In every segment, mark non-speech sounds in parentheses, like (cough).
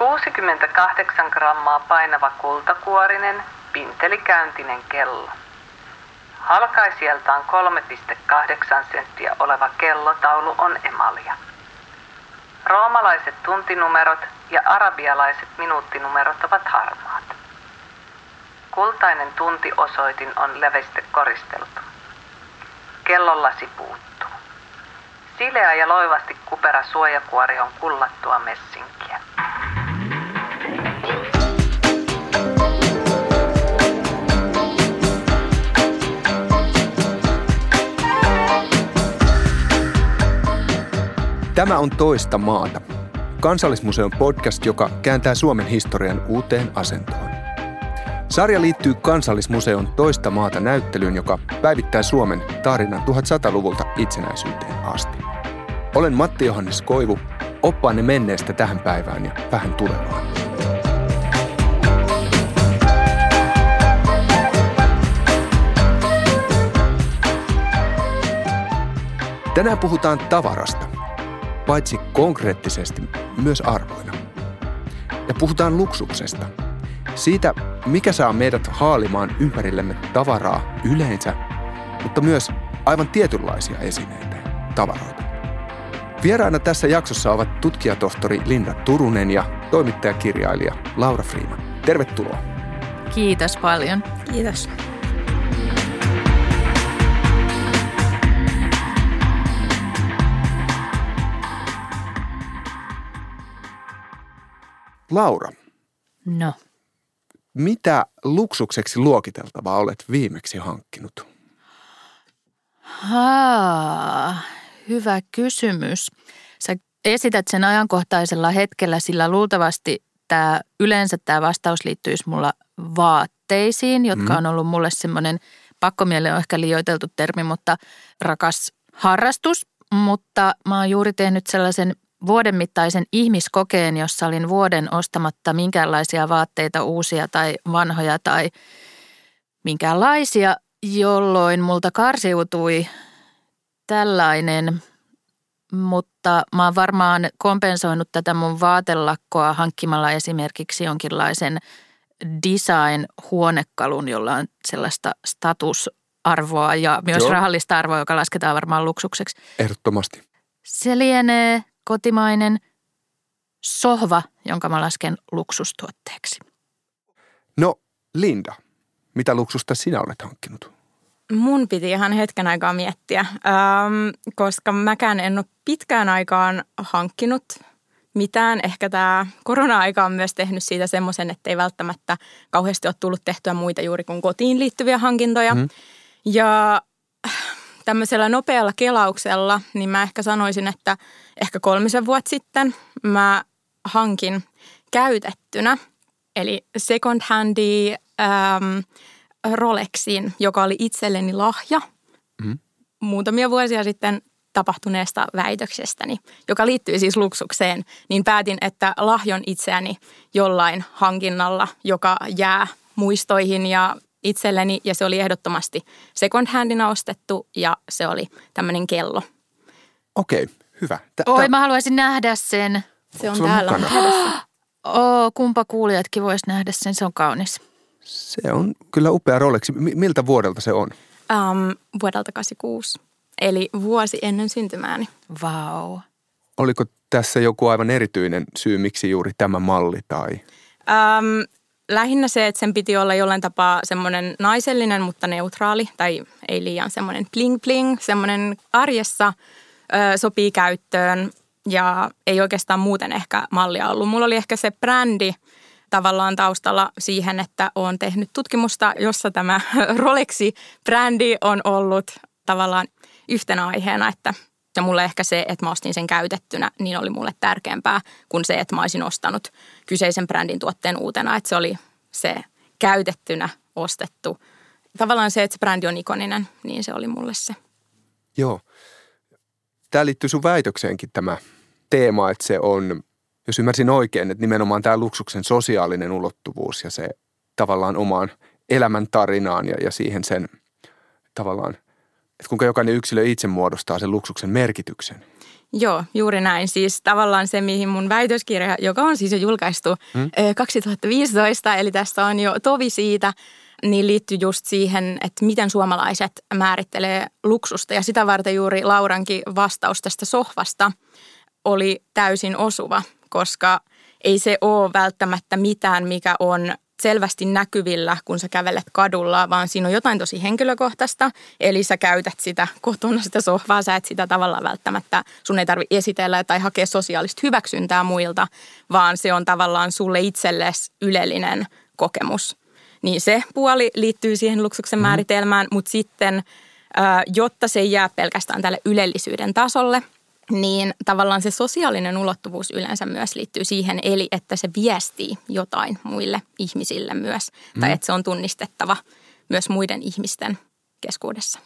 68 grammaa painava kultakuorinen, pintelikäyntinen kello. Halkaisijaltaan 3,8 senttiä oleva kellotaulu on emalia. Roomalaiset tuntinumerot ja arabialaiset minuuttinumerot ovat harmaat. Kultainen tuntiosoitin on leveste koristeltu. Kellollasi puuttuu. Sileä ja loivasti kupera suojakuori on kullattua messinkiä. Tämä on Toista maata. Kansallismuseon podcast, joka kääntää Suomen historian uuteen asentoon. Sarja liittyy Kansallismuseon Toista maata näyttelyyn, joka päivittää Suomen tarinan 1100-luvulta itsenäisyyteen asti. Olen Matti Johannes Koivu, oppaanne menneestä tähän päivään ja vähän tulevaan. Tänään puhutaan tavarasta, paitsi konkreettisesti myös arvoina. Ja puhutaan luksuksesta. Siitä, mikä saa meidät haalimaan ympärillemme tavaraa yleensä, mutta myös aivan tietynlaisia esineitä, tavaroita. Vieraana tässä jaksossa ovat tutkijatohtori Linda Turunen ja toimittajakirjailija Laura Freeman. Tervetuloa. Kiitos paljon. Kiitos. Laura, No, mitä luksukseksi luokiteltavaa olet viimeksi hankkinut? Haa, hyvä kysymys. Sä esität sen ajankohtaisella hetkellä, sillä luultavasti tämä, yleensä tämä vastaus liittyisi mulla vaatteisiin, jotka Mhm. on ollut mulle semmoinen, pakkomielle on ehkä liioiteltu termi, mutta rakas harrastus. Mutta mä oon juuri tehnyt sellaisen vuoden mittaisen ihmiskokeen, jossa olin vuoden ostamatta minkäänlaisia vaatteita, uusia tai vanhoja tai minkäänlaisia, jolloin multa karsiutui tällainen, mutta mä oon varmaan kompensoinut tätä mun vaatelakkoa hankkimalla esimerkiksi jonkinlaisen design-huonekalun, jolla on sellaista statusarvoa ja myös Joo. rahallista arvoa, joka lasketaan varmaan luksukseksi. Ehdottomasti. Se lienee kotimainen sohva, jonka mä lasken luksustuotteeksi. No, Linda, mitä luksusta sinä olet hankkinut? Mun piti ihan hetken aikaa miettiä, ähm, koska mäkään en ole pitkään aikaan hankkinut mitään. Ehkä tämä korona-aika on myös tehnyt siitä semmoisen, että ei välttämättä kauheasti ole tullut tehtyä muita juuri kuin kotiin liittyviä hankintoja. Mm. Ja tämmöisellä nopealla kelauksella, niin mä ehkä sanoisin, että ehkä kolmisen vuotta sitten mä hankin käytettynä, eli second handi ähm, Rolexin, joka oli itselleni lahja Mhm. muutamia vuosia sitten tapahtuneesta väitöksestäni, joka liittyy siis luksukseen, niin päätin, että lahjon itseäni jollain hankinnalla, joka jää muistoihin ja itselleni, ja se oli ehdottomasti second handina ostettu, ja se oli tämmöinen kello. Okei, hyvä. Tä- Oi, tä- mä haluaisin nähdä sen. Se on sulla täällä. mukana? (gasps) Oo, kumpa kuulijatkin vois nähdä sen, se on kaunis. Se on kyllä upea Rolex. Mi- Miltä vuodelta se on? Um, vuodelta 86, eli vuosi ennen syntymääni. Vau. Oliko tässä joku aivan erityinen syy, miksi juuri tämä malli tai... Um, lähinnä se, että sen piti olla jollain tapaa semmoinen naisellinen, mutta neutraali, tai ei liian semmoinen bling-bling, semmoinen arjessa ö, sopii käyttöön ja ei oikeastaan muuten ehkä mallia ollut. Mulla oli ehkä se brändi tavallaan taustalla siihen, että olen tehnyt tutkimusta, jossa tämä (laughs) Rolexi-brändi on ollut tavallaan yhtenä aiheena, että ja mulle ehkä se, että mä ostin sen käytettynä, niin oli mulle tärkeämpää kuin se, että mä olisin ostanut kyseisen brändin tuotteen uutena. Että se oli se käytettynä ostettu. Tavallaan se, että se brändi on ikoninen, niin se oli mulle se. Joo. Tämä liittyy sun väitökseenkin tämä teema, että se on, jos ymmärsin oikein, että nimenomaan tämä luksuksen sosiaalinen ulottuvuus ja se tavallaan omaan elämäntarinaan ja, ja siihen sen tavallaan, että kuinka jokainen yksilö itse muodostaa sen luksuksen merkityksen. Joo, juuri näin. Siis tavallaan se, mihin mun väitöskirja, joka on siis jo julkaistu hmm? 2015, eli tässä on jo tovi siitä, niin liittyy just siihen, että miten suomalaiset määrittelee luksusta. Ja sitä varten juuri Laurankin vastaus tästä sohvasta oli täysin osuva, koska ei se ole välttämättä mitään, mikä on selvästi näkyvillä, kun sä kävelet kadulla, vaan siinä on jotain tosi henkilökohtaista. Eli sä käytät sitä kotona sitä sohvaa, sä et sitä tavallaan välttämättä, sun ei tarvi esitellä tai hakea sosiaalista hyväksyntää muilta, vaan se on tavallaan sulle itsellesi ylellinen kokemus. Niin se puoli liittyy siihen luksuksen mm. määritelmään, mutta sitten jotta se ei jää pelkästään tälle ylellisyyden tasolle – niin tavallaan se sosiaalinen ulottuvuus yleensä myös liittyy siihen, eli että se viestii jotain muille ihmisille myös, mm. tai että se on tunnistettava myös muiden ihmisten keskuudessa.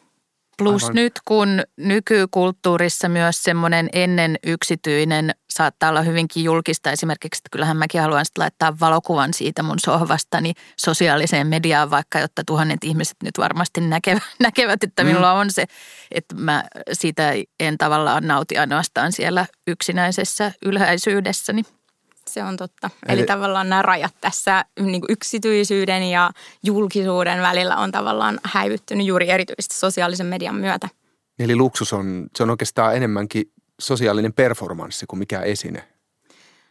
Plus Aivan. nyt kun nykykulttuurissa myös semmoinen ennen yksityinen saattaa olla hyvinkin julkista. Esimerkiksi, että kyllähän mäkin haluan sitten laittaa valokuvan siitä mun sohvastani sosiaaliseen mediaan, vaikka jotta tuhannet ihmiset nyt varmasti näkevät, (laughs) näkevät että mm. minulla on se, että mä siitä en tavallaan nauti ainoastaan siellä yksinäisessä ylhäisyydessäni. Se on totta. Eli, Eli tavallaan nämä rajat tässä niin kuin yksityisyyden ja julkisuuden välillä on tavallaan häivyttynyt juuri erityisesti sosiaalisen median myötä. Eli luksus on, se on oikeastaan enemmänkin sosiaalinen performanssi kuin mikä esine.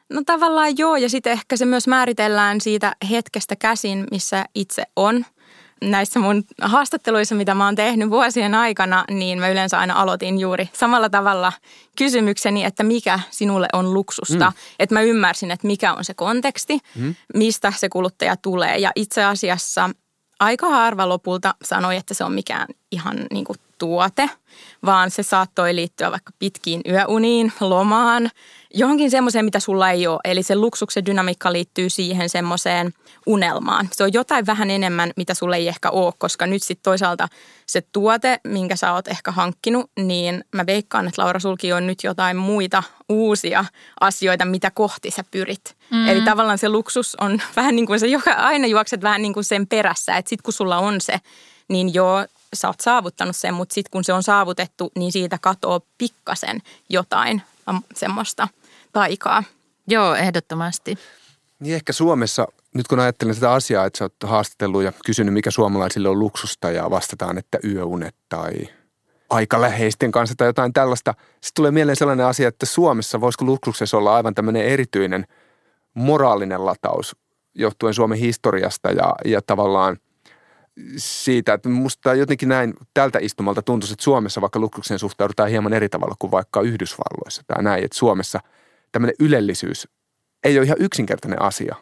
No tavallaan joo, ja sitten ehkä se myös määritellään siitä hetkestä käsin, missä itse on näissä mun haastatteluissa, mitä mä oon tehnyt vuosien aikana, niin mä yleensä aina aloitin juuri samalla tavalla kysymykseni, että mikä sinulle on luksusta. Mm. Että mä ymmärsin, että mikä on se konteksti, mm. mistä se kuluttaja tulee. Ja itse asiassa aika harva lopulta sanoi, että se on mikään ihan niin kuin tuote, vaan se saattoi liittyä vaikka pitkiin yöuniin, lomaan, johonkin semmoiseen, mitä sulla ei ole. Eli se luksuksen dynamiikka liittyy siihen semmoiseen unelmaan. Se on jotain vähän enemmän, mitä sulla ei ehkä ole, koska nyt sitten toisaalta se tuote, minkä sä oot ehkä hankkinut, niin mä veikkaan, että Laura sulki on nyt jotain muita uusia asioita, mitä kohti sä pyrit. Mm. Eli tavallaan se luksus on (laughs) vähän niin kuin se, joka aina juokset vähän niin kuin sen perässä, että sitten kun sulla on se, niin joo, sä oot saavuttanut sen, mutta sitten kun se on saavutettu, niin siitä katoo pikkasen jotain semmoista taikaa. Joo, ehdottomasti. Niin ehkä Suomessa, nyt kun ajattelen sitä asiaa, että sä oot haastatellut ja kysynyt, mikä suomalaisille on luksusta ja vastataan, että yöunet tai aika läheisten kanssa tai jotain tällaista. Sitten tulee mieleen sellainen asia, että Suomessa voisiko luksuksessa olla aivan tämmöinen erityinen moraalinen lataus johtuen Suomen historiasta ja, ja tavallaan – siitä, että musta jotenkin näin tältä istumalta tuntuisi, että Suomessa vaikka luksukseen suhtaudutaan hieman eri tavalla kuin vaikka Yhdysvalloissa tai näin, että Suomessa tämmöinen ylellisyys ei ole ihan yksinkertainen asia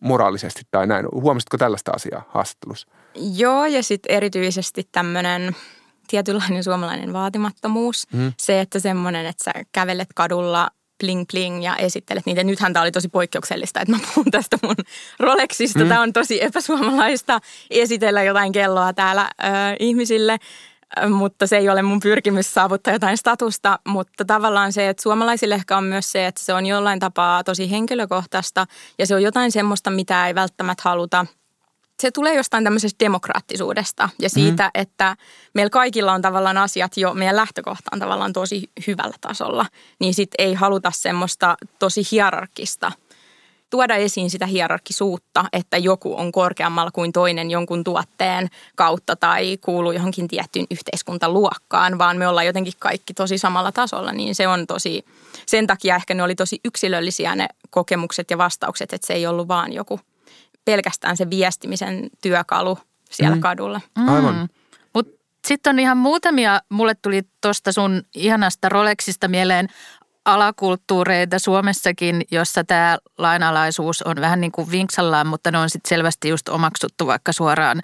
moraalisesti tai näin. Huomasitko tällaista asiaa haastattelussa? Joo, ja sitten erityisesti tämmöinen tietynlainen suomalainen vaatimattomuus. Mm. Se, että semmoinen, että sä kävelet kadulla bling bling ja esittelet niitä. Nythän tämä oli tosi poikkeuksellista, että mä puhun tästä mun Rolexista. Mm. Tämä on tosi epäsuomalaista esitellä jotain kelloa täällä ö, ihmisille, mutta se ei ole mun pyrkimys saavuttaa jotain statusta. Mutta tavallaan se, että suomalaisille ehkä on myös se, että se on jollain tapaa tosi henkilökohtaista ja se on jotain semmoista, mitä ei välttämättä haluta – se tulee jostain tämmöisestä demokraattisuudesta ja siitä, mm. että meillä kaikilla on tavallaan asiat jo, meidän lähtökohta on tavallaan tosi hyvällä tasolla, niin sitten ei haluta semmoista tosi hierarkista tuoda esiin sitä hierarkisuutta, että joku on korkeammalla kuin toinen jonkun tuotteen kautta tai kuuluu johonkin tiettyyn yhteiskuntaluokkaan, vaan me ollaan jotenkin kaikki tosi samalla tasolla, niin se on tosi, sen takia ehkä ne oli tosi yksilöllisiä ne kokemukset ja vastaukset, että se ei ollut vaan joku – pelkästään se viestimisen työkalu siellä mm. kadulla. Mm. Aivan. Mutta sitten on ihan muutamia, mulle tuli tuosta sun ihanasta Rolexista mieleen alakulttuureita Suomessakin, jossa tämä lainalaisuus on vähän niin kuin vinksallaan, mutta ne on sitten selvästi just omaksuttu vaikka suoraan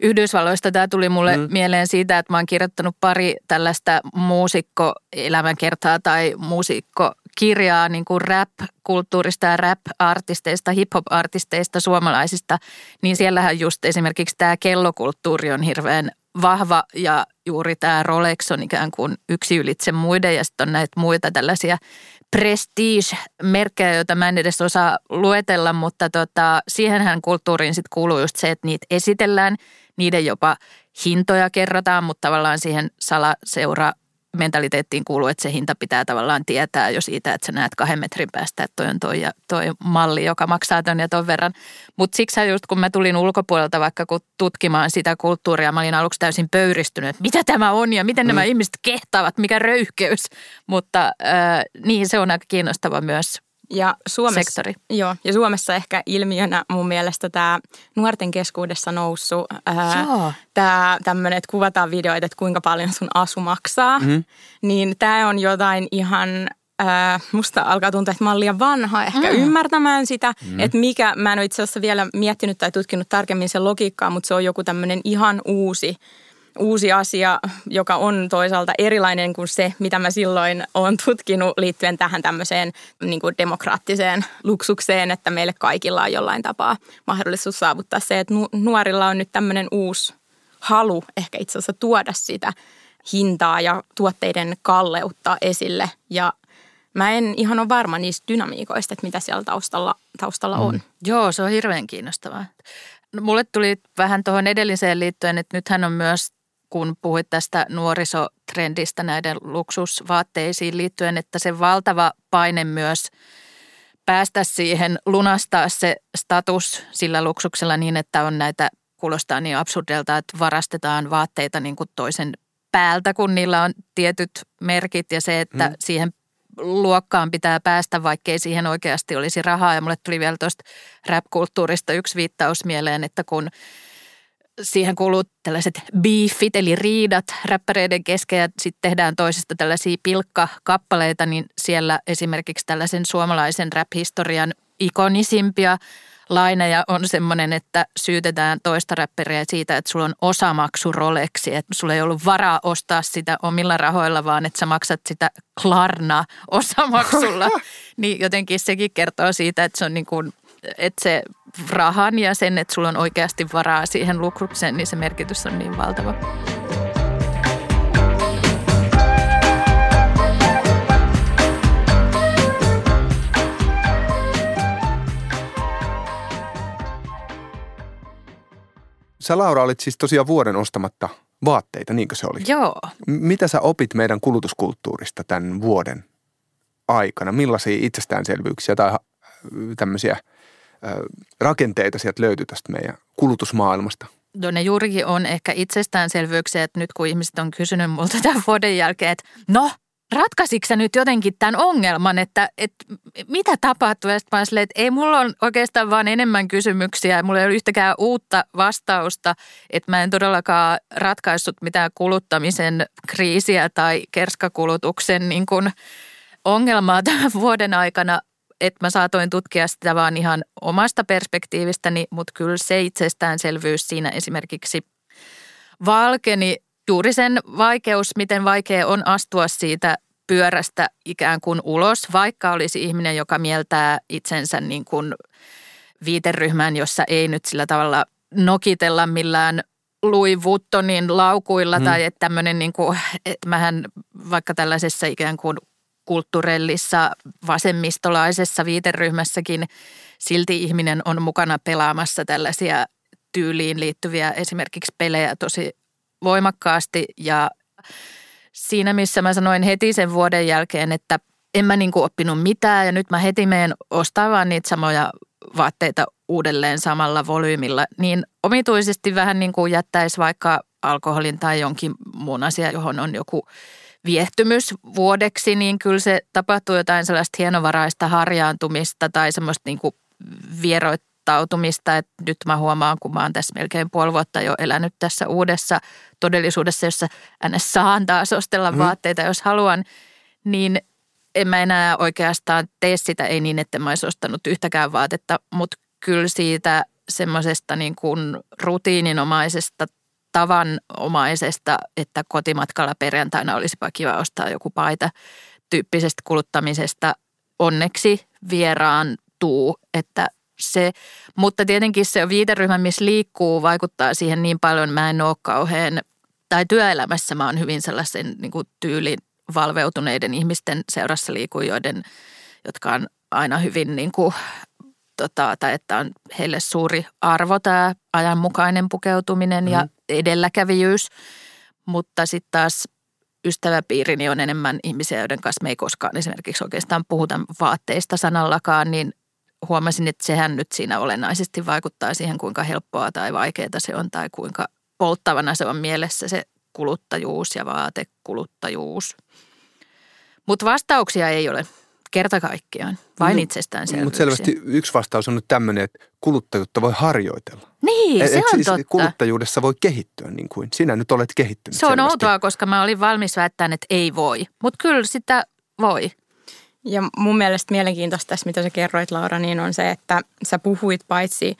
Yhdysvalloista. Tämä tuli mulle mm. mieleen siitä, että mä oon kirjoittanut pari tällaista muusikko-elämänkertaa tai muusikko kirjaa niin kuin rap-kulttuurista ja rap-artisteista, hip-hop-artisteista suomalaisista, niin siellähän just esimerkiksi tämä kellokulttuuri on hirveän vahva ja juuri tämä Rolex on ikään kuin yksi ylitse muiden ja sitten on näitä muita tällaisia prestige-merkkejä, joita mä en edes osaa luetella, mutta tota, siihenhän kulttuuriin sitten kuuluu just se, että niitä esitellään, niiden jopa hintoja kerrotaan, mutta tavallaan siihen salaseura mentaliteettiin kuuluu, että se hinta pitää tavallaan tietää jo siitä, että sä näet kahden metrin päästä, että toi on toi, ja toi malli, joka maksaa ton ja ton verran. Mutta siksi just kun mä tulin ulkopuolelta vaikka kun tutkimaan sitä kulttuuria, mä olin aluksi täysin pöyristynyt, että mitä tämä on ja miten mm. nämä ihmiset kehtaavat, mikä röyhkeys. Mutta äh, niin se on aika kiinnostava myös ja Suomessa, sektori. Joo, ja Suomessa ehkä ilmiönä mun mielestä tämä nuorten keskuudessa noussut tämä tämmöinen, että kuvataan videoita, että kuinka paljon sun asu maksaa. Mm-hmm. Niin tämä on jotain ihan Äh, musta alkaa tuntua, että mä olen liian vanha ehkä mm. ymmärtämään sitä, mm. että mikä, mä en ole itse asiassa vielä miettinyt tai tutkinut tarkemmin sen logiikkaa, mutta se on joku tämmöinen ihan uusi uusi asia, joka on toisaalta erilainen kuin se, mitä mä silloin olen tutkinut liittyen tähän tämmöiseen niin kuin demokraattiseen luksukseen, että meille kaikilla on jollain tapaa mahdollisuus saavuttaa se, että nuorilla on nyt tämmöinen uusi halu ehkä itse asiassa tuoda sitä hintaa ja tuotteiden kalleutta esille ja Mä en ihan ole varma niistä dynamiikoista, että mitä siellä taustalla, taustalla on. Mm. Joo, se on hirveän kiinnostavaa. Mulle tuli vähän tuohon edelliseen liittyen, että nythän on myös kun puhuit tästä nuorisotrendistä näiden luksusvaatteisiin liittyen, että se valtava paine myös päästä siihen, lunastaa se status sillä luksuksella niin, että on näitä, kuulostaa niin absurdelta, että varastetaan vaatteita niin kuin toisen päältä, kun niillä on tietyt merkit ja se, että mm. siihen luokkaan pitää päästä, vaikkei siihen oikeasti olisi rahaa. Ja mulle tuli vielä tuosta rap-kulttuurista yksi viittaus mieleen, että kun – siihen kuuluu tällaiset beefit eli riidat räppäreiden kesken ja sitten tehdään toisesta tällaisia pilkkakappaleita, niin siellä esimerkiksi tällaisen suomalaisen rap-historian ikonisimpia laineja on semmoinen, että syytetään toista räpperiä siitä, että sulla on osamaksu Rolexi, että sulla ei ollut varaa ostaa sitä omilla rahoilla, vaan että sä maksat sitä Klarna osamaksulla. (laughs) niin jotenkin sekin kertoo siitä, että se on niin kuin että se rahan ja sen, että sulla on oikeasti varaa siihen lukrukseen, niin se merkitys on niin valtava. Sä Laura olit siis tosiaan vuoden ostamatta vaatteita, niinkö se oli? Joo. Mitä sä opit meidän kulutuskulttuurista tämän vuoden aikana? Millaisia itsestäänselvyyksiä tai tämmöisiä – rakenteita sieltä löytyy tästä meidän kulutusmaailmasta? No ne juurikin on ehkä itsestäänselvyyksiä, että nyt kun ihmiset on kysynyt multa tämän vuoden jälkeen, että no, ratkaisitko nyt jotenkin tämän ongelman, että, että mitä tapahtuu? Ja silleen, että ei mulla on oikeastaan vaan enemmän kysymyksiä mulla ei ole yhtäkään uutta vastausta, että mä en todellakaan ratkaissut mitään kuluttamisen kriisiä tai kerskakulutuksen niin kuin ongelmaa tämän vuoden aikana, että mä saatoin tutkia sitä vaan ihan omasta perspektiivistäni, mutta kyllä se itsestäänselvyys siinä esimerkiksi valkeni juuri sen vaikeus, miten vaikea on astua siitä pyörästä ikään kuin ulos, vaikka olisi ihminen, joka mieltää itsensä niin kuin viiteryhmään, jossa ei nyt sillä tavalla nokitella millään Louis Vuittonin laukuilla hmm. tai että tämmöinen niin kuin, että mähän vaikka tällaisessa ikään kuin kulttuurellissa vasemmistolaisessa viiteryhmässäkin silti ihminen on mukana pelaamassa tällaisia tyyliin liittyviä esimerkiksi pelejä tosi voimakkaasti. Ja siinä missä mä sanoin heti sen vuoden jälkeen, että en mä niin oppinut mitään ja nyt mä heti meen ostamaan niitä samoja vaatteita uudelleen samalla volyymilla, niin omituisesti vähän niin kuin jättäisi vaikka alkoholin tai jonkin muun asia, johon on joku viehtymys vuodeksi, niin kyllä se tapahtuu jotain sellaista hienovaraista harjaantumista tai semmoista niin kuin vieroittautumista, että nyt mä huomaan, kun mä oon tässä melkein puoli vuotta jo elänyt tässä uudessa todellisuudessa, jossa ns. saan taas ostella mm. vaatteita, jos haluan, niin en mä enää oikeastaan tee sitä, ei niin, että mä olisi ostanut yhtäkään vaatetta, mutta kyllä siitä semmoisesta niin kuin rutiininomaisesta tavanomaisesta, että kotimatkalla perjantaina olisipa kiva ostaa joku paita tyyppisestä kuluttamisesta onneksi vieraan tuu, että se, mutta tietenkin se viiteryhmä, missä liikkuu, vaikuttaa siihen niin paljon. Mä en ole kauhean, tai työelämässä mä oon hyvin sellaisen niin kuin tyylin valveutuneiden ihmisten seurassa liikujoiden, jotka on aina hyvin niin kuin tota, tai että on heille suuri arvo tämä ajanmukainen pukeutuminen mm. ja edelläkävijyys. Mutta sitten taas ystäväpiirini on enemmän ihmisiä, joiden kanssa me ei koskaan esimerkiksi oikeastaan puhuta vaatteista sanallakaan, niin huomasin, että sehän nyt siinä olennaisesti vaikuttaa siihen, kuinka helppoa tai vaikeaa se on tai kuinka polttavana se on mielessä se kuluttajuus ja vaatekuluttajuus. Mutta vastauksia ei ole kerta kaikkiaan, vain no, itsestäänselvyyksiä. Mutta selvästi yksi vastaus on nyt tämmöinen, että kuluttajuutta voi harjoitella. Niin, et, se on siis totta. Kuluttajuudessa voi kehittyä niin kuin sinä nyt olet kehittynyt Se on selvästi. outoa, koska mä olin valmis väittämään, että ei voi. Mutta kyllä sitä voi. Ja mun mielestä mielenkiintoista tässä, mitä sä kerroit Laura, niin on se, että sä puhuit paitsi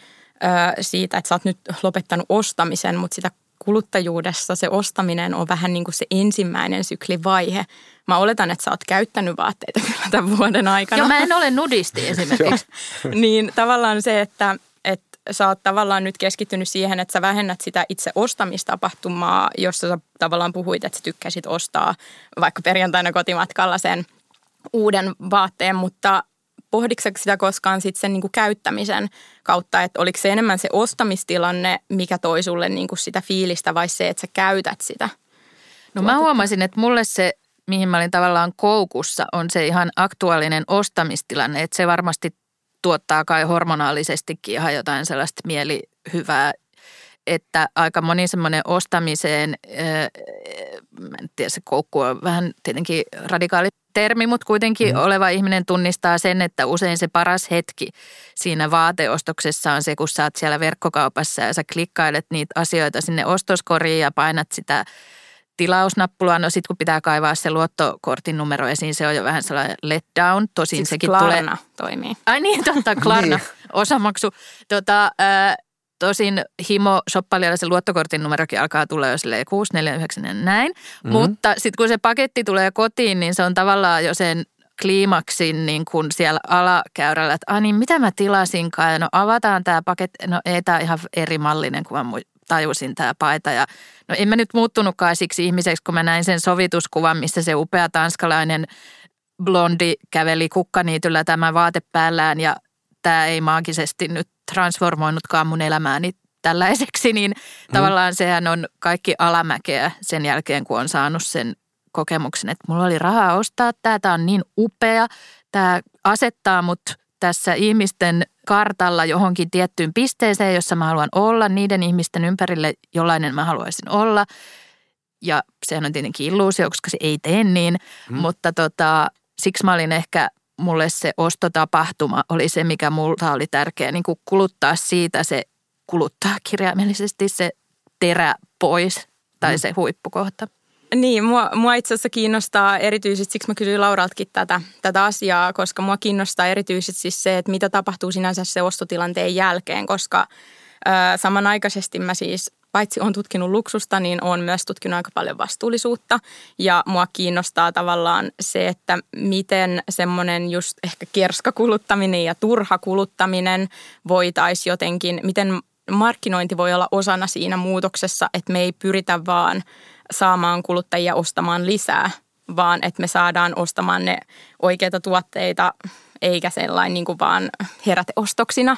siitä, että sä oot nyt lopettanut ostamisen, mutta sitä kuluttajuudessa se ostaminen on vähän niin kuin se ensimmäinen syklivaihe. Mä oletan, että sä oot käyttänyt vaatteita kyllä tämän vuoden aikana. Joo, mä en ole nudisti esimerkiksi. (laughs) niin tavallaan se, että, että sä oot tavallaan nyt keskittynyt siihen, että sä vähennät sitä itse ostamistapahtumaa, jossa sä tavallaan puhuit, että sä tykkäsit ostaa vaikka perjantaina kotimatkalla sen uuden vaatteen, mutta pohditko sitä koskaan sit sen niin kuin käyttämisen kautta, että oliko se enemmän se ostamistilanne, mikä toi sulle niin kuin sitä fiilistä vai se, että sä käytät sitä? No mä huomasin, että mulle se, mihin mä olin tavallaan koukussa, on se ihan aktuaalinen ostamistilanne, että se varmasti tuottaa kai hormonaalisestikin ihan jotain sellaista mielihyvää, että aika moni semmoinen ostamiseen, mä en tiedä se koukku on vähän tietenkin radikaali termi, mutta kuitenkin mm. oleva ihminen tunnistaa sen, että usein se paras hetki siinä vaateostoksessa on se, kun sä oot siellä verkkokaupassa ja sä klikkailet niitä asioita sinne ostoskoriin ja painat sitä tilausnappulaa. No sitten kun pitää kaivaa se luottokortin numero esiin, se on jo vähän sellainen letdown. Tosin Siis sekin Klarna tulee... toimii. Ai niin, totta, Klarna, (laughs) Niin. osamaksu. Tota, ää, tosin himo shoppailijalle se luottokortin numerokin alkaa tulla jo silleen 649 ja näin. Mm-hmm. Mutta sitten kun se paketti tulee kotiin, niin se on tavallaan jo sen kliimaksin niin kuin siellä alakäyrällä, että ah niin mitä mä tilasinkaan ja no avataan tämä paketti, no ei tämä ihan eri mallinen kuin mä tajusin tämä paita ja no en mä nyt muuttunutkaan siksi ihmiseksi, kun mä näin sen sovituskuvan, missä se upea tanskalainen blondi käveli kukkaniityllä tämä vaate päällään ja tämä ei maagisesti nyt transformoinutkaan mun elämääni tällaiseksi, (laughs) niin mm. tavallaan sehän on kaikki alamäkeä sen jälkeen, kun on saanut sen kokemuksen, että mulla oli rahaa ostaa tämä, tämä on niin upea, tämä asettaa mut tässä ihmisten kartalla johonkin tiettyyn pisteeseen, jossa mä haluan olla, niiden ihmisten ympärille, jollainen mä haluaisin olla. Ja sehän on tietenkin illuusio, koska se ei tee niin, mm. mutta tota, siksi mä olin ehkä, mulle se ostotapahtuma oli se, mikä multa oli tärkeä niin kuin kuluttaa siitä se, kuluttaa kirjaimellisesti se terä pois tai mm. se huippukohta. Niin, mua, mua itse asiassa kiinnostaa erityisesti, siksi mä kysyin Lauraltakin tätä, tätä asiaa, koska mua kiinnostaa erityisesti siis se, että mitä tapahtuu sinänsä se ostotilanteen jälkeen, koska ö, samanaikaisesti mä siis paitsi on tutkinut luksusta, niin on myös tutkinut aika paljon vastuullisuutta. Ja mua kiinnostaa tavallaan se, että miten semmoinen just ehkä kerskakuluttaminen ja turha kuluttaminen voitaisiin jotenkin, miten markkinointi voi olla osana siinä muutoksessa, että me ei pyritä vaan saamaan kuluttajia ostamaan lisää, vaan että me saadaan ostamaan ne oikeita tuotteita, eikä sellainen niin kuin vaan heräteostoksina.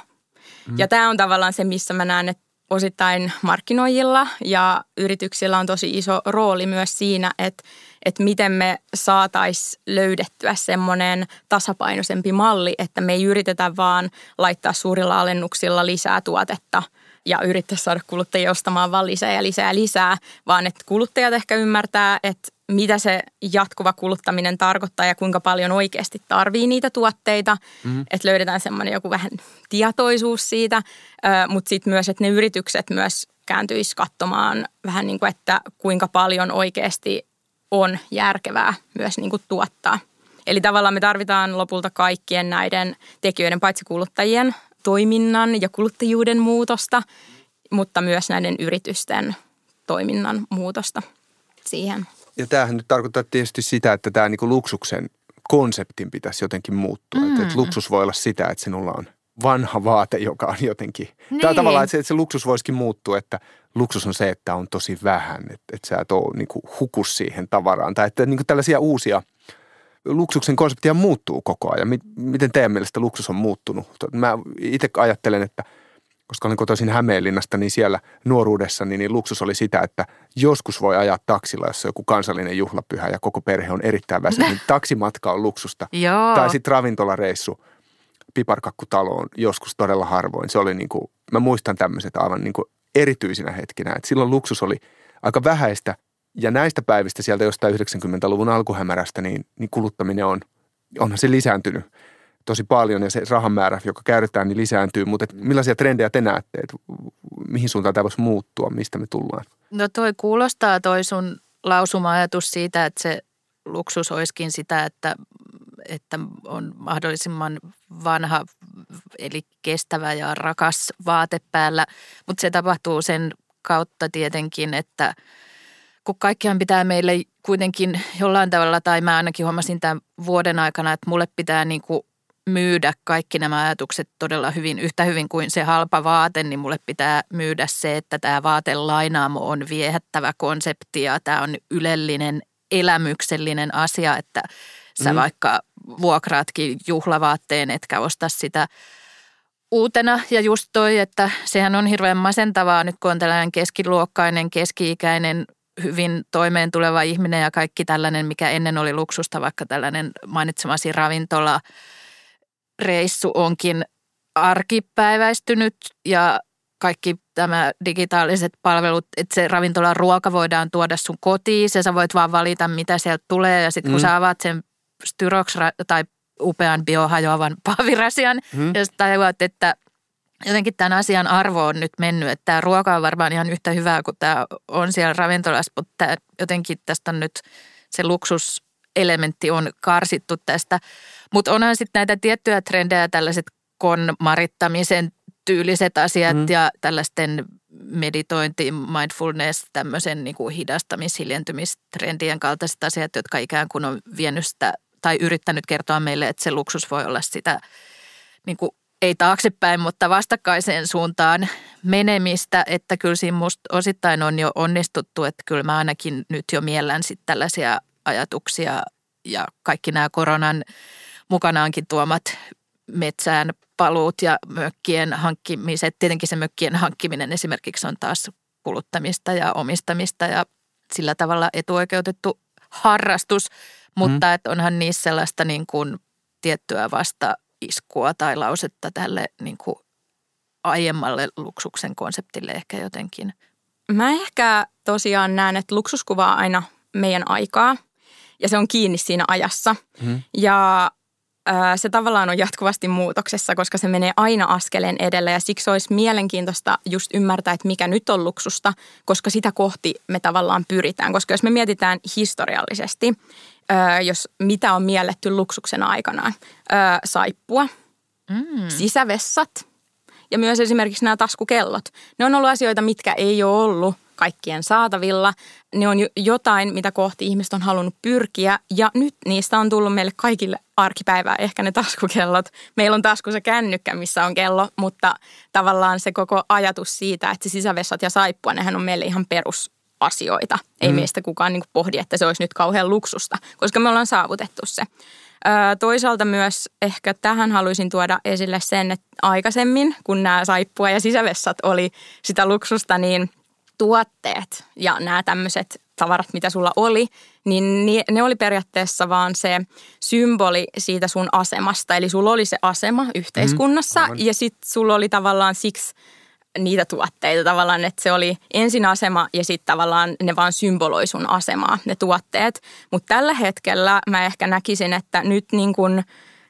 Mm. Ja tämä on tavallaan se, missä mä näen, että osittain markkinoijilla ja yrityksillä on tosi iso rooli myös siinä, että, että miten me saataisiin löydettyä semmoinen tasapainoisempi malli, että me ei yritetä vaan laittaa suurilla alennuksilla lisää tuotetta ja yrittää saada kuluttajia ostamaan vaan lisää ja lisää ja lisää, vaan että kuluttajat ehkä ymmärtää, että mitä se jatkuva kuluttaminen tarkoittaa ja kuinka paljon oikeasti tarvii niitä tuotteita. Mm. Että löydetään semmoinen joku vähän tietoisuus siitä, mutta sitten myös, että ne yritykset myös kääntyisi katsomaan vähän niin kuin, että kuinka paljon oikeasti on järkevää myös niin kuin tuottaa. Eli tavallaan me tarvitaan lopulta kaikkien näiden tekijöiden, paitsi kuluttajien toiminnan ja kuluttajuuden muutosta, mutta myös näiden yritysten toiminnan muutosta siihen. Ja tämähän nyt tarkoittaa tietysti sitä, että tämä niinku luksuksen konseptin pitäisi jotenkin muuttua. Mm. Että, että luksus voi olla sitä, että sinulla on vanha vaate, joka on jotenkin... Niin. Tämä tavallaan, että se, että se luksus voisikin muuttua, että luksus on se, että on tosi vähän, että, että sä et ole niinku hukus siihen tavaraan. Tai että niinku tällaisia uusia luksuksen konseptia muuttuu koko ajan. Miten teidän mielestä luksus on muuttunut? Mä itse ajattelen, että koska olin kotoisin Hämeenlinnasta, niin siellä nuoruudessa niin, niin luksus oli sitä, että joskus voi ajaa taksilla, jos on joku kansallinen juhlapyhä ja koko perhe on erittäin väsynyt. Niin taksimatka on luksusta. (laughs) Joo. Tai sitten ravintolareissu piparkakkutaloon joskus todella harvoin. Se oli niin kuin, mä muistan tämmöiset aivan niin kuin erityisinä hetkinä, että silloin luksus oli aika vähäistä ja näistä päivistä sieltä jostain 90-luvun alkuhämärästä, niin, niin kuluttaminen on, onhan se lisääntynyt tosi paljon ja se rahan määrä, joka käytetään, niin lisääntyy. Mutta millaisia trendejä te näette, että mihin suuntaan tämä voisi muuttua, mistä me tullaan? No toi kuulostaa toi sun lausuma-ajatus siitä, että se luksus olisikin sitä, että, että on mahdollisimman vanha eli kestävä ja rakas vaate päällä. Mutta se tapahtuu sen kautta tietenkin, että kun kaikkihan pitää meille kuitenkin jollain tavalla, tai mä ainakin huomasin tämän vuoden aikana, että mulle pitää niin kuin myydä kaikki nämä ajatukset todella hyvin, yhtä hyvin kuin se halpa vaate, niin mulle pitää myydä se, että tämä vaatelainaamo on viehättävä konsepti ja tämä on ylellinen, elämyksellinen asia, että sä mm. vaikka vuokraatkin juhlavaatteen, etkä osta sitä uutena. Ja just toi, että sehän on hirveän masentavaa nyt, kun on tällainen keskiluokkainen, keski-ikäinen, hyvin toimeen tuleva ihminen ja kaikki tällainen, mikä ennen oli luksusta, vaikka tällainen mainitsemasi ravintola – reissu onkin arkipäiväistynyt ja kaikki tämä digitaaliset palvelut, että se ravintolan ruoka voidaan tuoda sun kotiin ja sä voit vaan valita, mitä sieltä tulee. Ja sitten kun mm. sä avaat sen Styrox tai upean biohajoavan (laughs) pahvirasian mm. ja tajuat, että jotenkin tämän asian arvo on nyt mennyt, että tämä ruoka on varmaan ihan yhtä hyvää kuin tämä on siellä ravintolassa, mutta jotenkin tästä on nyt se luksuselementti on karsittu tästä. Mutta onhan sitten näitä tiettyjä trendejä, tällaiset konmarittamisen tyyliset asiat mm. ja tällaisten meditointi, mindfulness, tämmöisen niin kuin hidastamis, hiljentymistrendien kaltaiset asiat, jotka ikään kuin on vienyt sitä tai yrittänyt kertoa meille, että se luksus voi olla sitä niin kuin ei taaksepäin, mutta vastakkaiseen suuntaan menemistä, että kyllä siinä musta osittain on jo onnistuttu, että kyllä mä ainakin nyt jo miellän sitten tällaisia ajatuksia ja kaikki nämä koronan mukanaankin tuomat metsään paluut ja mökkien hankkimiset. Tietenkin se mökkien hankkiminen esimerkiksi on taas kuluttamista ja omistamista ja sillä tavalla etuoikeutettu harrastus, mutta mm. että onhan niissä sellaista niin kuin tiettyä vasta iskua tai lausetta tälle niin kuin aiemmalle luksuksen konseptille ehkä jotenkin. Mä ehkä tosiaan näen, että luksus kuvaa aina meidän aikaa ja se on kiinni siinä ajassa. Mm. Ja se tavallaan on jatkuvasti muutoksessa, koska se menee aina askeleen edellä ja siksi olisi mielenkiintoista just ymmärtää, että mikä nyt on luksusta, koska sitä kohti me tavallaan pyritään. Koska jos me mietitään historiallisesti, jos mitä on mielletty luksuksen aikanaan, saippua, mm. sisävessat ja myös esimerkiksi nämä taskukellot. Ne on ollut asioita, mitkä ei ole ollut kaikkien saatavilla. Ne on jotain, mitä kohti ihmiset on halunnut pyrkiä ja nyt niistä on tullut meille kaikille arkipäivää, ehkä ne taskukellot. Meillä on taskussa kännykkä, missä on kello, mutta tavallaan se koko ajatus siitä, että se sisävessat ja saippua, nehän on meille ihan perusasioita. Ei mm. meistä kukaan niin pohdi, että se olisi nyt kauhean luksusta, koska me ollaan saavutettu se. Toisaalta myös ehkä tähän haluaisin tuoda esille sen, että aikaisemmin, kun nämä saippua ja sisävessat oli sitä luksusta, niin – tuotteet ja nämä tämmöiset tavarat, mitä sulla oli, niin ne oli periaatteessa vaan se symboli siitä sun asemasta. Eli sulla oli se asema yhteiskunnassa mm, ja sitten sulla oli tavallaan siksi niitä tuotteita tavallaan, että se oli ensin asema ja sitten tavallaan ne vaan symboloi sun asemaa, ne tuotteet. Mutta tällä hetkellä mä ehkä näkisin, että nyt niin kuin –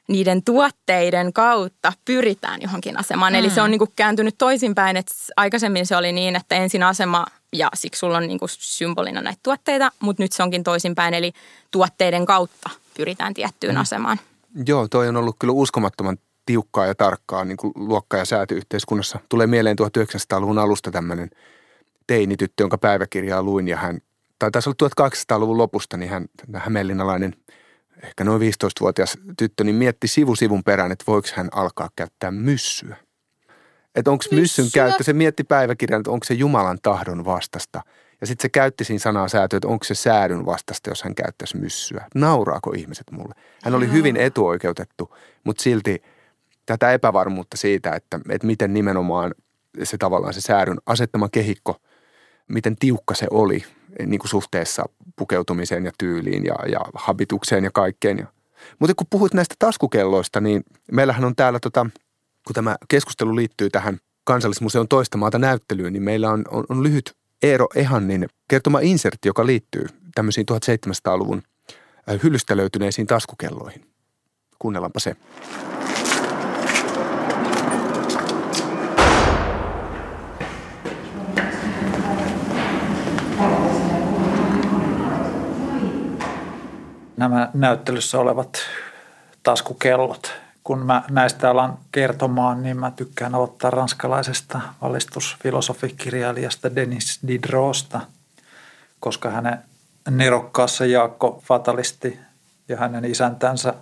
niiden tuotteiden kautta pyritään johonkin asemaan. Mm. Eli se on mm. niin kuin kääntynyt toisinpäin, että aikaisemmin se oli niin, että ensin asema ja siksi sulla on niin kuin symbolina näitä tuotteita, mutta nyt se onkin toisinpäin, eli tuotteiden kautta pyritään tiettyyn mm. asemaan. Joo, toi on ollut kyllä uskomattoman tiukkaa ja tarkkaa niin kuin luokka- ja säätyyhteiskunnassa. Tulee mieleen 1900-luvun alusta tämmöinen teinityttö, jonka päiväkirjaa luin ja hän, tai taisi olla 1800-luvun lopusta, niin hän, hämeenlinnalainen ehkä noin 15-vuotias tyttö, niin mietti sivu sivun perään, että voiko hän alkaa käyttää myssyä. Että onko myssyn käyttö, se mietti päiväkirjan, että onko se Jumalan tahdon vastasta. Ja sitten se käytti siinä sanaa säätöä, että onko se säädyn vastasta, jos hän käyttäisi myssyä. Nauraako ihmiset mulle? Hän oli hyvin etuoikeutettu, mutta silti tätä epävarmuutta siitä, että, että miten nimenomaan se tavallaan se säädyn asettama kehikko, miten tiukka se oli niin kuin suhteessa pukeutumiseen ja tyyliin ja, ja habitukseen ja kaikkeen. Mutta kun puhut näistä taskukelloista, niin meillähän on täällä, tota, kun tämä keskustelu liittyy tähän kansallismuseon toista maata näyttelyyn, niin meillä on, on, on lyhyt Eero Ehannin kertoma insertti, joka liittyy tämmöisiin 1700-luvun hyllystä löytyneisiin taskukelloihin. Kuunnellaanpa se. Nämä näyttelyssä olevat taskukellot. Kun mä näistä alan kertomaan, niin mä tykkään aloittaa ranskalaisesta valistusfilosofikirjailijasta Denis Diderosta, koska hänen nerokkaassa Jaakko Fatalisti ja hänen isäntänsä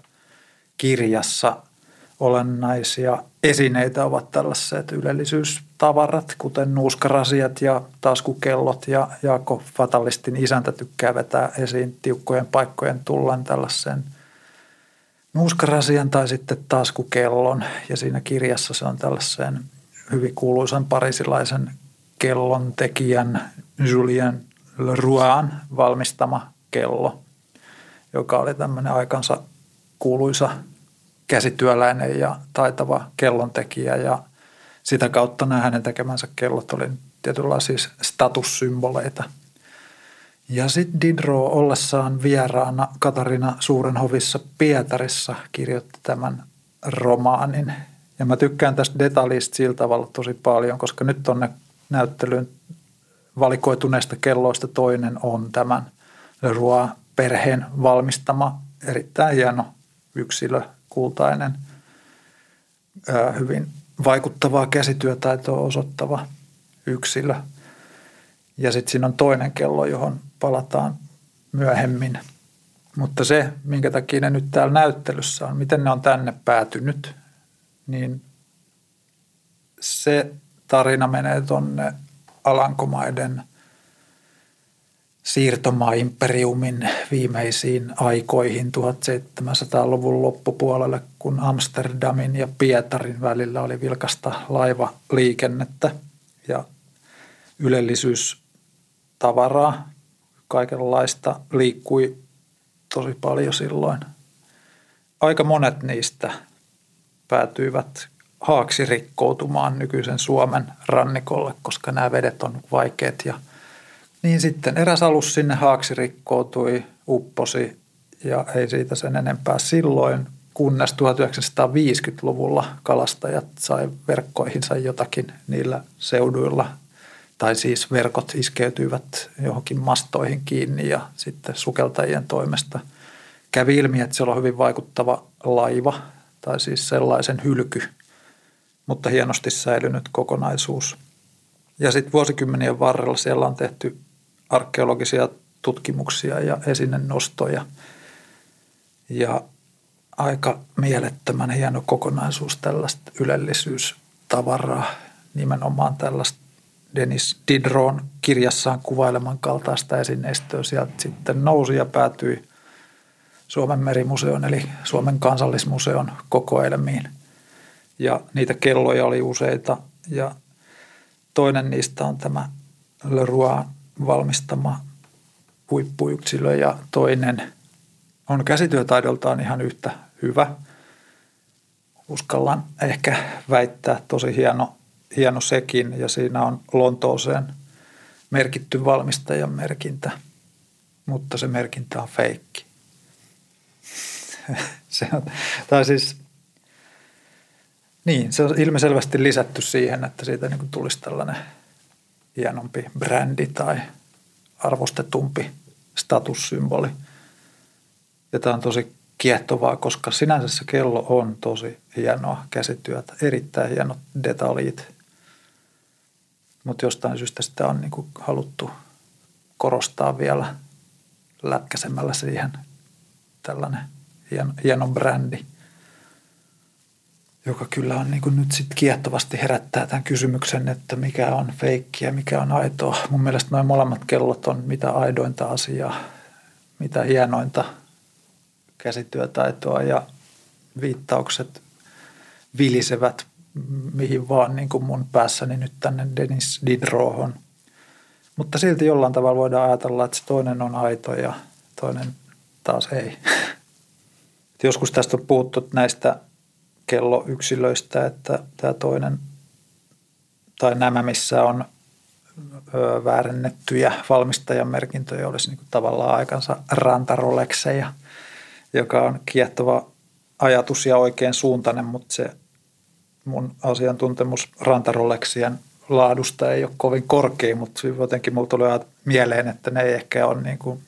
kirjassa – olennaisia esineitä ovat tällaiset ylellisyystavarat, kuten nuuskarasiat ja taskukellot. Ja Jaakko Fatalistin isäntä tykkää vetää esiin tiukkojen paikkojen tullen tällaisen nuuskarasian tai sitten taskukellon. Ja siinä kirjassa se on tällaisen hyvin kuuluisan parisilaisen kellon tekijän Julien Leroyan valmistama kello, joka oli tämmöinen aikansa kuuluisa – käsityöläinen ja taitava kellontekijä ja sitä kautta nämä hänen tekemänsä kellot oli tietynlaisia siis statussymboleita. Ja sitten Didro ollessaan vieraana Katarina Suurenhovissa Pietarissa kirjoitti tämän romaanin. Ja mä tykkään tästä detaljista sillä tavalla tosi paljon, koska nyt on näyttelyyn valikoituneista kelloista toinen on tämän Leroy perheen valmistama erittäin hieno yksilö kultainen, hyvin vaikuttavaa käsityötaitoa osoittava yksilö. Ja sitten siinä on toinen kello, johon palataan myöhemmin. Mutta se, minkä takia ne nyt täällä näyttelyssä on, miten ne on tänne päätynyt, niin se tarina menee tuonne Alankomaiden – siirtomaimperiumin viimeisiin aikoihin 1700-luvun loppupuolelle, kun Amsterdamin ja Pietarin välillä oli vilkasta laivaliikennettä ja ylellisyystavaraa. Kaikenlaista liikkui tosi paljon silloin. Aika monet niistä päätyivät haaksi rikkoutumaan nykyisen Suomen rannikolle, koska nämä vedet on vaikeat ja – niin sitten eräs alus sinne haaksi rikkoutui, upposi ja ei siitä sen enempää silloin, kunnes 1950-luvulla kalastajat sai verkkoihinsa jotakin niillä seuduilla. Tai siis verkot iskeytyivät johonkin mastoihin kiinni ja sitten sukeltajien toimesta kävi ilmi, että siellä on hyvin vaikuttava laiva tai siis sellaisen hylky, mutta hienosti säilynyt kokonaisuus. Ja sitten vuosikymmenien varrella siellä on tehty arkeologisia tutkimuksia ja esinenostoja. Ja aika mielettömän hieno kokonaisuus tällaista ylellisyystavaraa, nimenomaan tällaista Dennis Didron kirjassaan kuvaileman kaltaista esineistöä sieltä sitten nousi ja päätyi Suomen merimuseon eli Suomen kansallismuseon kokoelmiin. Ja niitä kelloja oli useita ja toinen niistä on tämä Leroy valmistama huippuyksilö ja toinen on käsityötaidoltaan ihan yhtä hyvä. Uskallan ehkä väittää tosi hieno, hieno sekin ja siinä on Lontooseen merkitty valmistajan merkintä, mutta se merkintä on feikki. (laughs) se on, tai siis, niin, se on ilmiselvästi lisätty siihen, että siitä niin tulisi tällainen – hienompi brändi tai arvostetumpi statussymboli. Ja tämä on tosi kiehtovaa, koska sinänsä se kello on tosi hienoa käsityötä, erittäin hienot detaljit. Mutta jostain syystä sitä on niinku haluttu korostaa vielä lätkäsemällä siihen tällainen hieno, hieno brändi – joka kyllä on niin nyt sitten kiehtovasti herättää tämän kysymyksen, että mikä on feikkiä ja mikä on aitoa. Mun mielestä noin molemmat kellot on mitä aidointa asiaa, mitä hienointa käsityötaitoa ja viittaukset vilisevät mihin vaan niin kuin mun päässäni nyt tänne Dennis Didrohon. Mutta silti jollain tavalla voidaan ajatella, että se toinen on aito ja toinen taas ei. (laughs) Joskus tästä on puhuttu näistä kelloyksilöistä, että tämä toinen tai nämä, missä on väärennettyjä valmistajan merkintöjä, olisi niin kuin tavallaan aikansa rantarolekseja, joka on kiehtova ajatus ja oikein suuntainen, mutta se mun asiantuntemus rantaroleksien laadusta ei ole kovin korkea, mutta jotenkin mulla tuli mieleen, että ne ei ehkä ole niin, kuin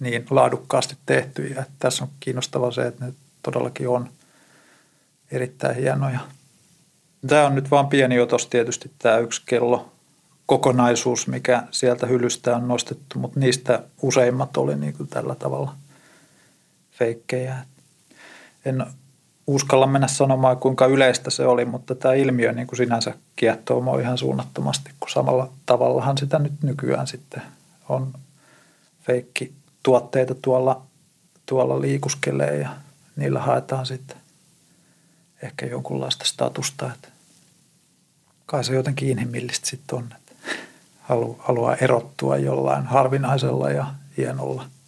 niin laadukkaasti tehty. Ja tässä on kiinnostavaa se, että ne todellakin on erittäin hienoja. Tämä on nyt vain pieni otos tietysti tämä yksi kello kokonaisuus, mikä sieltä hylystä on nostettu, mutta niistä useimmat oli niin kuin tällä tavalla feikkejä. En uskalla mennä sanomaan, kuinka yleistä se oli, mutta tämä ilmiö niin kuin sinänsä kiehtoo mua ihan suunnattomasti, kun samalla tavallahan sitä nyt nykyään sitten on feikki tuotteita tuolla, tuolla liikuskelee ja niillä haetaan sitten ehkä jonkunlaista statusta, että kai se jotenkin inhimillistä sitten on, että haluaa erottua jollain harvinaisella ja hienolla –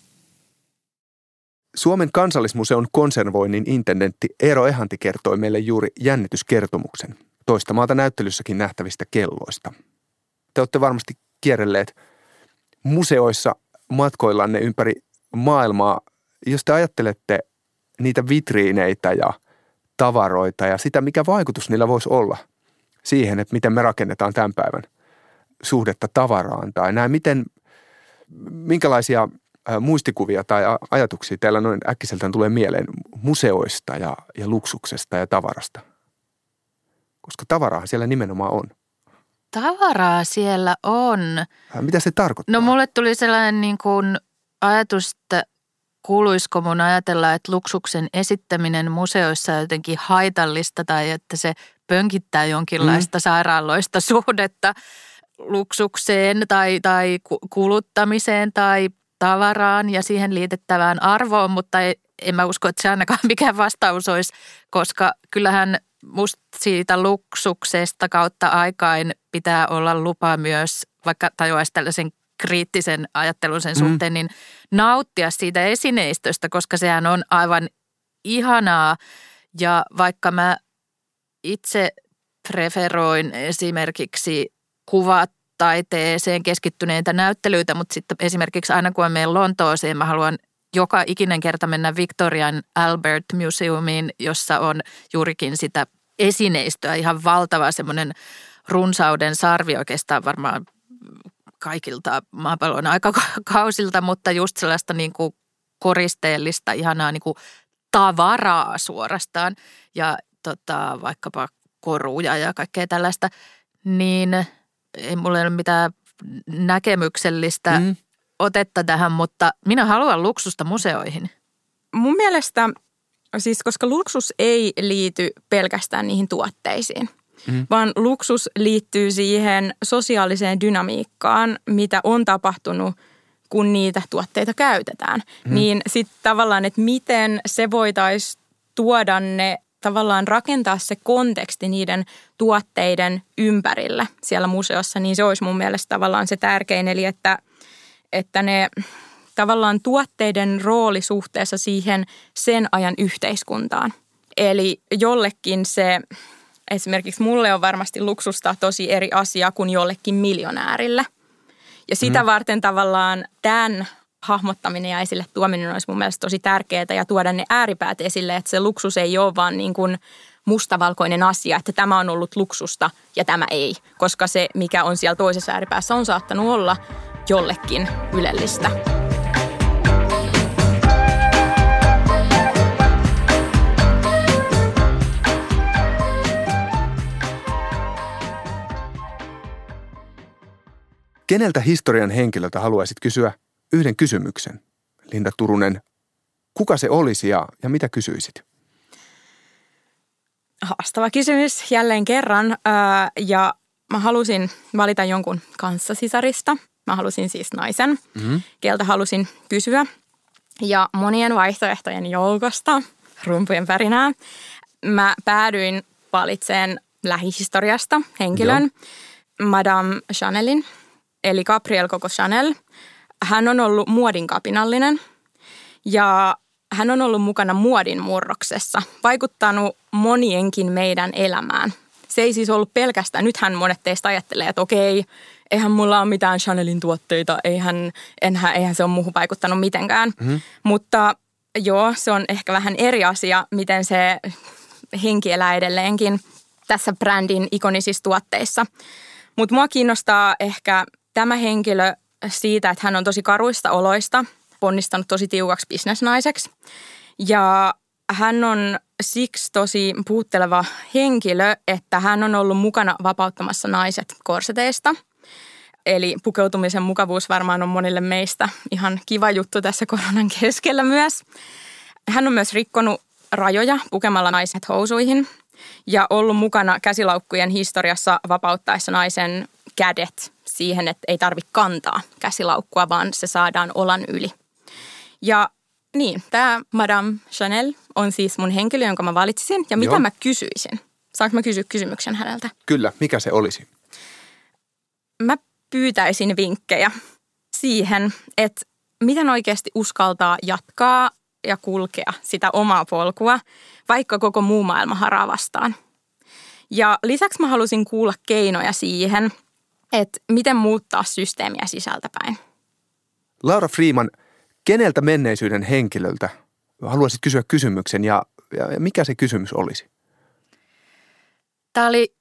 Suomen kansallismuseon konservoinnin intendentti Eero Ehanti kertoi meille juuri jännityskertomuksen toista maata näyttelyssäkin nähtävistä kelloista. Te olette varmasti kierrelleet museoissa matkoillanne ympäri maailmaa. Jos te ajattelette niitä vitriineitä ja tavaroita ja sitä, mikä vaikutus niillä voisi olla siihen, että miten me rakennetaan tämän päivän suhdetta tavaraan tai näin, miten, minkälaisia muistikuvia tai ajatuksia teillä noin äkkiseltään tulee mieleen museoista ja, ja luksuksesta ja tavarasta? Koska tavaraa siellä nimenomaan on. Tavaraa siellä on. Mitä se tarkoittaa? No mulle tuli sellainen niin kuin ajatus, että kuuluisiko mun ajatella, että luksuksen esittäminen museoissa on jotenkin haitallista tai että se pönkittää jonkinlaista mm. sairaaloista (laughs) suhdetta luksukseen tai, tai kuluttamiseen tai tavaraan ja siihen liitettävään arvoon, mutta en mä usko, että se ainakaan (laughs) mikään vastaus olisi, koska kyllähän musta siitä luksuksesta kautta aikain pitää olla lupa myös, vaikka tajuaisi tällaisen kriittisen ajattelun sen mm. suhteen, niin nauttia siitä esineistöstä, koska sehän on aivan ihanaa. Ja vaikka mä itse preferoin esimerkiksi kuvat taiteeseen keskittyneitä näyttelyitä, mutta sitten esimerkiksi aina kun menen Lontooseen, mä haluan joka ikinen kerta mennä Victorian Albert Museumiin, jossa on juurikin sitä esineistöä, ihan valtava semmoinen runsauden sarvi oikeastaan varmaan kaikilta maapallon aikakausilta, mutta just sellaista niin kuin koristeellista, ihanaa niin kuin tavaraa suorastaan ja tota, vaikkapa koruja ja kaikkea tällaista, niin – ei mulla ole mitään näkemyksellistä mm. otetta tähän, mutta minä haluan luksusta museoihin. Mun mielestä, siis koska luksus ei liity pelkästään niihin tuotteisiin, mm. vaan luksus liittyy siihen sosiaaliseen dynamiikkaan, mitä on tapahtunut – kun niitä tuotteita käytetään. Mm. Niin sitten tavallaan, että miten se voitaisiin tuoda ne tavallaan rakentaa se konteksti niiden tuotteiden ympärille siellä museossa, niin se olisi mun mielestä tavallaan se tärkein. Eli että, että ne tavallaan tuotteiden rooli suhteessa siihen sen ajan yhteiskuntaan. Eli jollekin se, esimerkiksi mulle on varmasti luksusta tosi eri asia kuin jollekin miljonäärille. Ja sitä mm. varten tavallaan tämän hahmottaminen ja esille tuominen olisi mun mielestä tosi tärkeää ja tuoda ne ääripäät esille, että se luksus ei ole vaan niin kuin mustavalkoinen asia, että tämä on ollut luksusta ja tämä ei, koska se, mikä on siellä toisessa ääripäässä, on saattanut olla jollekin ylellistä. Keneltä historian henkilöltä haluaisit kysyä yhden kysymyksen. Linda Turunen, kuka se olisi ja, ja mitä kysyisit? Haastava kysymys jälleen kerran ja mä halusin valita jonkun kanssasisarista. Mä halusin siis naisen, mm-hmm. keltä halusin kysyä. Ja monien vaihtoehtojen joukosta, rumpujen pärinää, mä päädyin valitseen lähihistoriasta henkilön, Joo. Madame Chanelin, eli Gabrielle Coco Chanel. Hän on ollut muodin kapinallinen ja hän on ollut mukana muodin murroksessa, vaikuttanut monienkin meidän elämään. Se ei siis ollut pelkästään, nythän monet teistä ajattelee, että okei, eihän mulla ole mitään Chanelin tuotteita, eihän, enhän, eihän se ole muuhun vaikuttanut mitenkään. Mm-hmm. Mutta joo, se on ehkä vähän eri asia, miten se henki elää edelleenkin tässä brändin ikonisissa tuotteissa. Mutta mua kiinnostaa ehkä tämä henkilö siitä, että hän on tosi karuista oloista, ponnistanut tosi tiukaksi bisnesnaiseksi. Ja hän on siksi tosi puhutteleva henkilö, että hän on ollut mukana vapauttamassa naiset korseteista. Eli pukeutumisen mukavuus varmaan on monille meistä ihan kiva juttu tässä koronan keskellä myös. Hän on myös rikkonut rajoja pukemalla naiset housuihin ja ollut mukana käsilaukkujen historiassa vapauttaessa naisen kädet siihen, että ei tarvitse kantaa käsilaukkua, vaan se saadaan olan yli. Ja niin, tämä Madame Chanel on siis mun henkilö, jonka mä valitsisin. Ja mitä Joo. mä kysyisin? Saanko mä kysyä kysymyksen häneltä? Kyllä, mikä se olisi? Mä pyytäisin vinkkejä siihen, että miten oikeasti uskaltaa jatkaa ja kulkea sitä omaa polkua, vaikka koko muu maailma haraa vastaan. Ja lisäksi mä halusin kuulla keinoja siihen, että miten muuttaa systeemiä sisältäpäin. Laura Freeman, keneltä menneisyyden henkilöltä haluaisit kysyä kysymyksen ja, ja mikä se kysymys olisi? Tämä oli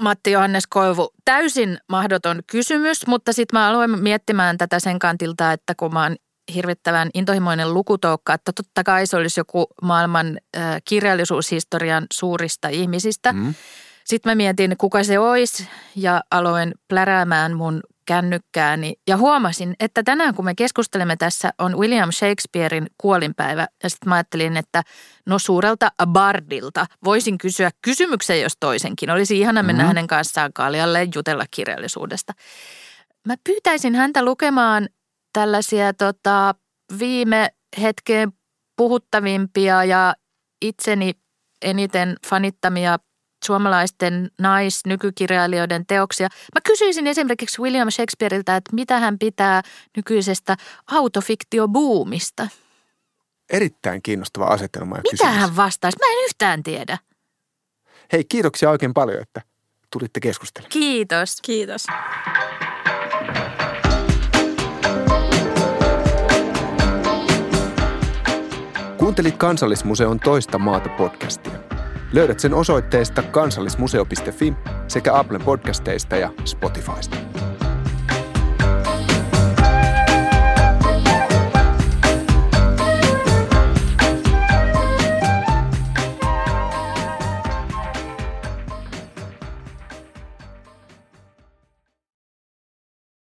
Matti Johannes Koivu täysin mahdoton kysymys, mutta sitten mä aloin miettimään tätä sen kantilta, että kun mä oon hirvittävän intohimoinen lukutoukka, että totta kai se olisi joku maailman äh, kirjallisuushistorian suurista ihmisistä. Mm. Sitten mä mietin, kuka se olisi ja aloin pläräämään mun kännykkääni ja huomasin, että tänään kun me keskustelemme tässä on William Shakespearein kuolinpäivä ja sitten mä ajattelin, että no suurelta bardilta voisin kysyä kysymyksen jos toisenkin. Olisi ihana mennä mm-hmm. hänen kanssaan kaljalle jutella kirjallisuudesta. Mä pyytäisin häntä lukemaan tällaisia tota, viime hetkeen puhuttavimpia ja itseni eniten fanittamia suomalaisten nais-nykykirjailijoiden teoksia. Mä kysyisin esimerkiksi William Shakespeareilta, että mitä hän pitää nykyisestä autofiktiobuumista. Erittäin kiinnostava asetelma ja Mitä kysymys. hän vastaisi? Mä en yhtään tiedä. Hei, kiitoksia oikein paljon, että tulitte keskustelemaan. Kiitos. Kiitos. Kuuntelit Kansallismuseon toista maata podcastia. Löydät sen osoitteesta kansallismuseo.fi sekä Apple podcasteista ja Spotifysta.